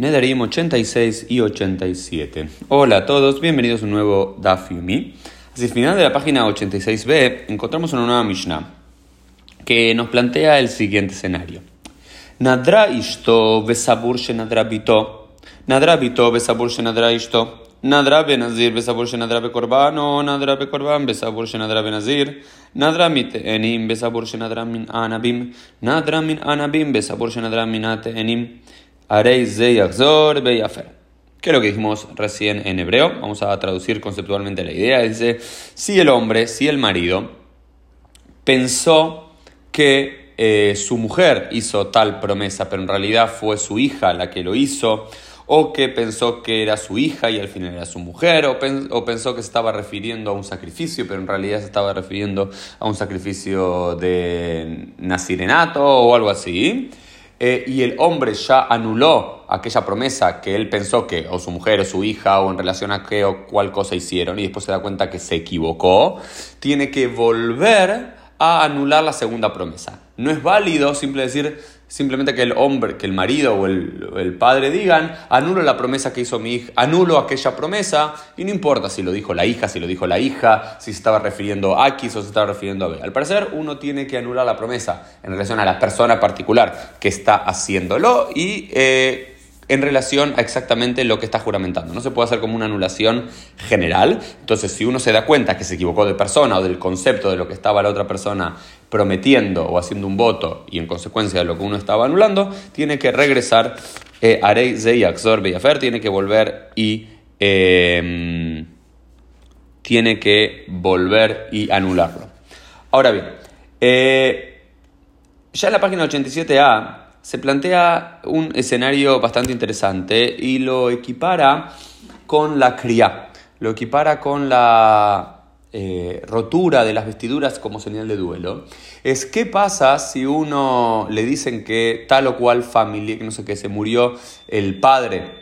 Nedarim 86 y 87. Hola a todos, bienvenidos a un nuevo Daf Yomi. Hacia el final de la página 86b encontramos una nueva Mishnah que nos plantea el siguiente escenario. Nadra ishto besabur nadra bito. Nadra bito besabur nadra ishto. Nadra benazir besabur nadra bekorban o nadra bekorban besabur nadra benazir. Nadra mit enim besabur nadra min anabim. Nadra min anabim besabur nadra min enim. Areis Beyafer. Que es lo que dijimos recién en hebreo. Vamos a traducir conceptualmente la idea. Dice: Si el hombre, si el marido pensó que eh, su mujer hizo tal promesa, pero en realidad fue su hija la que lo hizo, o que pensó que era su hija y al final era su mujer, o, o, pensó que se estaba refiriendo a un sacrificio, pero en realidad se estaba refiriendo a un sacrificio de nacirenato o algo así. Eh, y el hombre ya anuló aquella promesa que él pensó que o su mujer o su hija o en relación a qué o cuál cosa hicieron y después se da cuenta que se equivocó, tiene que volver a anular la segunda promesa. No es válido simple decir, simplemente que el hombre, que el marido o el, padre digan, anulo la promesa que hizo mi hija, anulo aquella promesa, y no importa si lo dijo la hija, si lo dijo la hija, si se estaba refiriendo a X o se estaba refiriendo a B. Al parecer, uno tiene que anular la promesa en relación a la persona particular que está haciéndolo y eh, en relación a exactamente lo que está juramentando. No se puede hacer como una anulación general. Entonces, si uno se da cuenta que se equivocó de persona o del concepto de lo que estaba la otra persona prometiendo o haciendo un voto y en consecuencia de lo que uno estaba anulando, tiene que regresar eh, Arei tiene que volver y em, tiene que volver y anularlo. Ahora bien, eh, ya en la página 87a se plantea un escenario bastante interesante y lo equipara con la cría, lo equipara con la eh, rotura de las vestiduras como señal de duelo. Es qué pasa si uno le dicen que tal o cual familia, que no sé qué, se murió el padre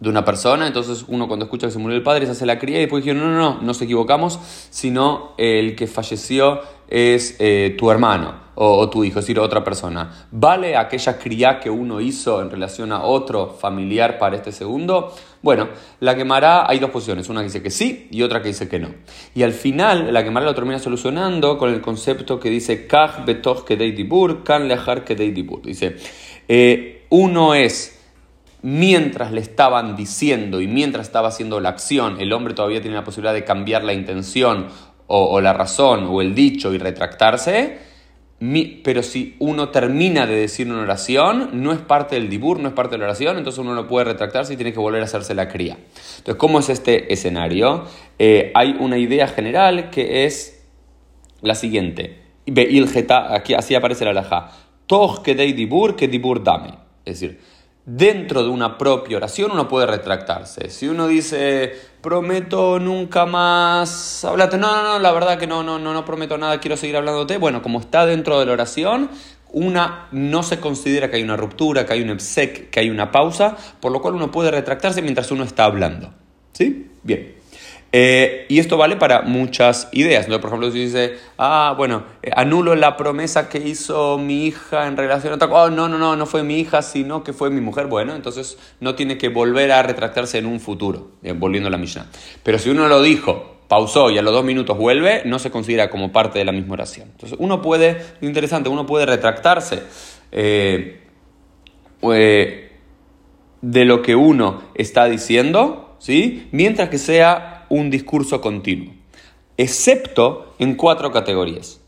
de una persona, entonces uno cuando escucha que se murió el padre se hace la cría y después dijeron, no, no, no, nos equivocamos, sino el que falleció es eh, tu hermano o, tu hijo, es decir, otra persona. ¿Vale aquella cría que uno hizo en relación a otro familiar para este segundo? Bueno, la quemará, hay dos posiciones, una que dice que sí y otra que dice que no. Y al final, la quemará lo termina solucionando con el concepto que dice, Kach betoch dibur. Dice, eh, uno es mientras le estaban diciendo y mientras estaba haciendo la acción, el hombre todavía tiene la posibilidad de cambiar la intención o, la razón o el dicho y retractarse, pero si uno termina de decir una oración, no es parte del dibur, no es parte de la oración, entonces uno no puede retractarse y tiene que volver a hacerse la cría. Entonces, ¿cómo es este escenario? Eh, hay una idea general que es la siguiente. Aquí así aparece la alhaja. Toch que dibur, que dibur dame. Es decir, dentro de una propia oración uno puede retractarse. Si uno dice, prometo nunca más hablarte, no, no, no, la verdad que no, no, no, no prometo nada, quiero seguir hablándote, bueno, como está dentro de la oración, una no se considera que hay una ruptura, que hay un exec, que hay una pausa, por lo cual uno puede retractarse mientras uno está hablando. ¿Sí? Bien. Eh, y esto vale para muchas ideas. Por ejemplo, si dice, ah, bueno, eh, anulo la promesa que hizo mi hija en relación a otra cosa. Oh, no, no, no, no fue mi hija, sino que fue mi mujer. Bueno, entonces no tiene que volver a retractarse en un futuro, eh, volviendo a la Mishnah. Pero si uno lo dijo, pausó y a los dos minutos vuelve, no se considera como parte de la misma oración. Entonces uno puede, interesante, uno puede retractarse de lo que uno está diciendo, ¿sí? Mientras que sea un discurso continuo, excepto en cuatro categorías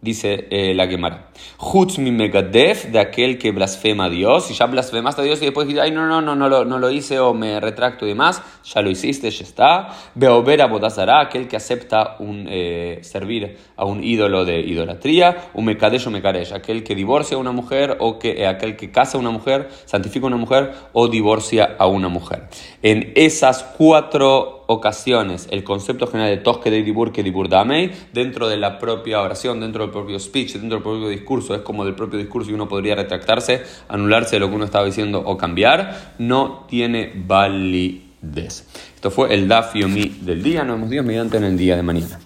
dice eh, la Gemara. Hutz mi megadef, de aquel que blasfema a Dios, y ya blasfemaste a Dios y después dices, ay, no, no, no, no lo, no lo hice o me retracto y demás, ya lo hiciste, ya está. Beober a aquel que acepta un, eh, servir a un ídolo de idolatría. Un mekadesh o mekadesh, aquel que divorcia a una mujer o que, eh, aquel que casa a una mujer, santifica a una mujer o divorcia a una mujer. En esas cuatro ocasiones el concepto general de Tosque de Dibur que Dibur Damei dentro de la propia oración, dentro del propio speech, dentro del propio discurso, es como del propio discurso y uno podría retractarse, anularse lo que uno estaba diciendo o cambiar, no tiene validez. Esto fue el Daf Yomi del día, nos vemos Dios mediante en el día de mañana.